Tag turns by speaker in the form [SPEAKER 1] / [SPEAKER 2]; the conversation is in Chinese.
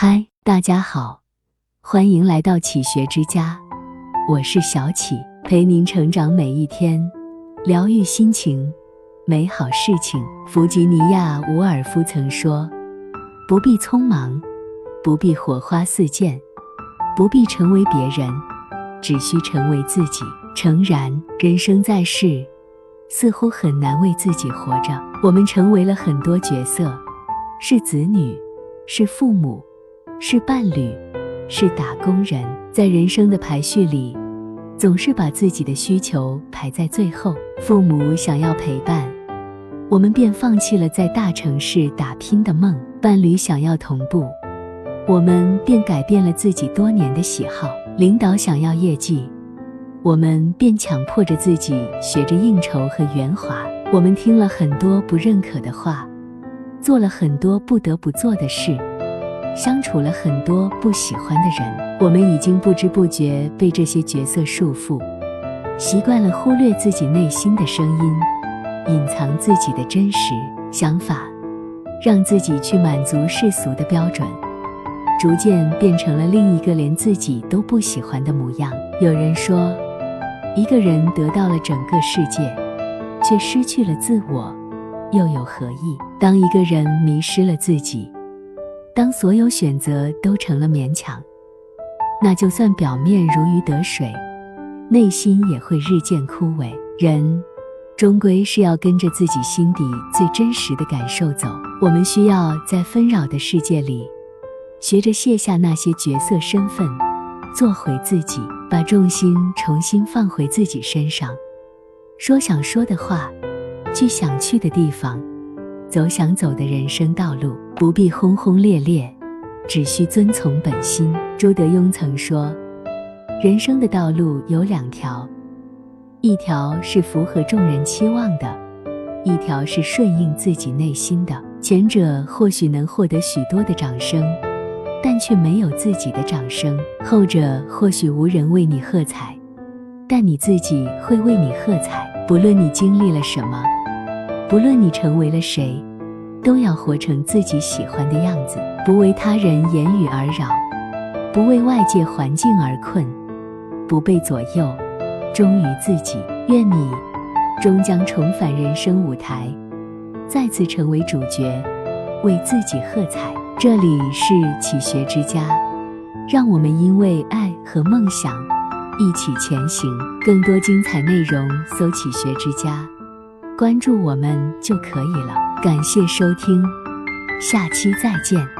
[SPEAKER 1] 嗨，大家好，欢迎来到启学之家，我是小启，陪您成长每一天，疗愈心情，美好事情。弗吉尼亚·伍尔夫曾说：“不必匆忙，不必火花四溅，不必成为别人，只需成为自己。”诚然，人生在世，似乎很难为自己活着。我们成为了很多角色，是子女，是父母。是伴侣，是打工人，在人生的排序里，总是把自己的需求排在最后。父母想要陪伴，我们便放弃了在大城市打拼的梦；伴侣想要同步，我们便改变了自己多年的喜好；领导想要业绩，我们便强迫着自己学着应酬和圆滑。我们听了很多不认可的话，做了很多不得不做的事。相处了很多不喜欢的人，我们已经不知不觉被这些角色束缚，习惯了忽略自己内心的声音，隐藏自己的真实想法，让自己去满足世俗的标准，逐渐变成了另一个连自己都不喜欢的模样。有人说，一个人得到了整个世界，却失去了自我，又有何意？当一个人迷失了自己。当所有选择都成了勉强，那就算表面如鱼得水，内心也会日渐枯萎。人终归是要跟着自己心底最真实的感受走。我们需要在纷扰的世界里，学着卸下那些角色身份，做回自己，把重心重新放回自己身上，说想说的话，去想去的地方。走想走的人生道路，不必轰轰烈烈，只需遵从本心。朱德庸曾说：“人生的道路有两条，一条是符合众人期望的，一条是顺应自己内心的。前者或许能获得许多的掌声，但却没有自己的掌声；后者或许无人为你喝彩，但你自己会为你喝彩。不论你经历了什么。”不论你成为了谁，都要活成自己喜欢的样子，不为他人言语而扰，不为外界环境而困，不被左右，忠于自己。愿你终将重返人生舞台，再次成为主角，为自己喝彩。这里是启学之家，让我们因为爱和梦想一起前行。更多精彩内容，搜“启学之家”。关注我们就可以了。感谢收听，下期再见。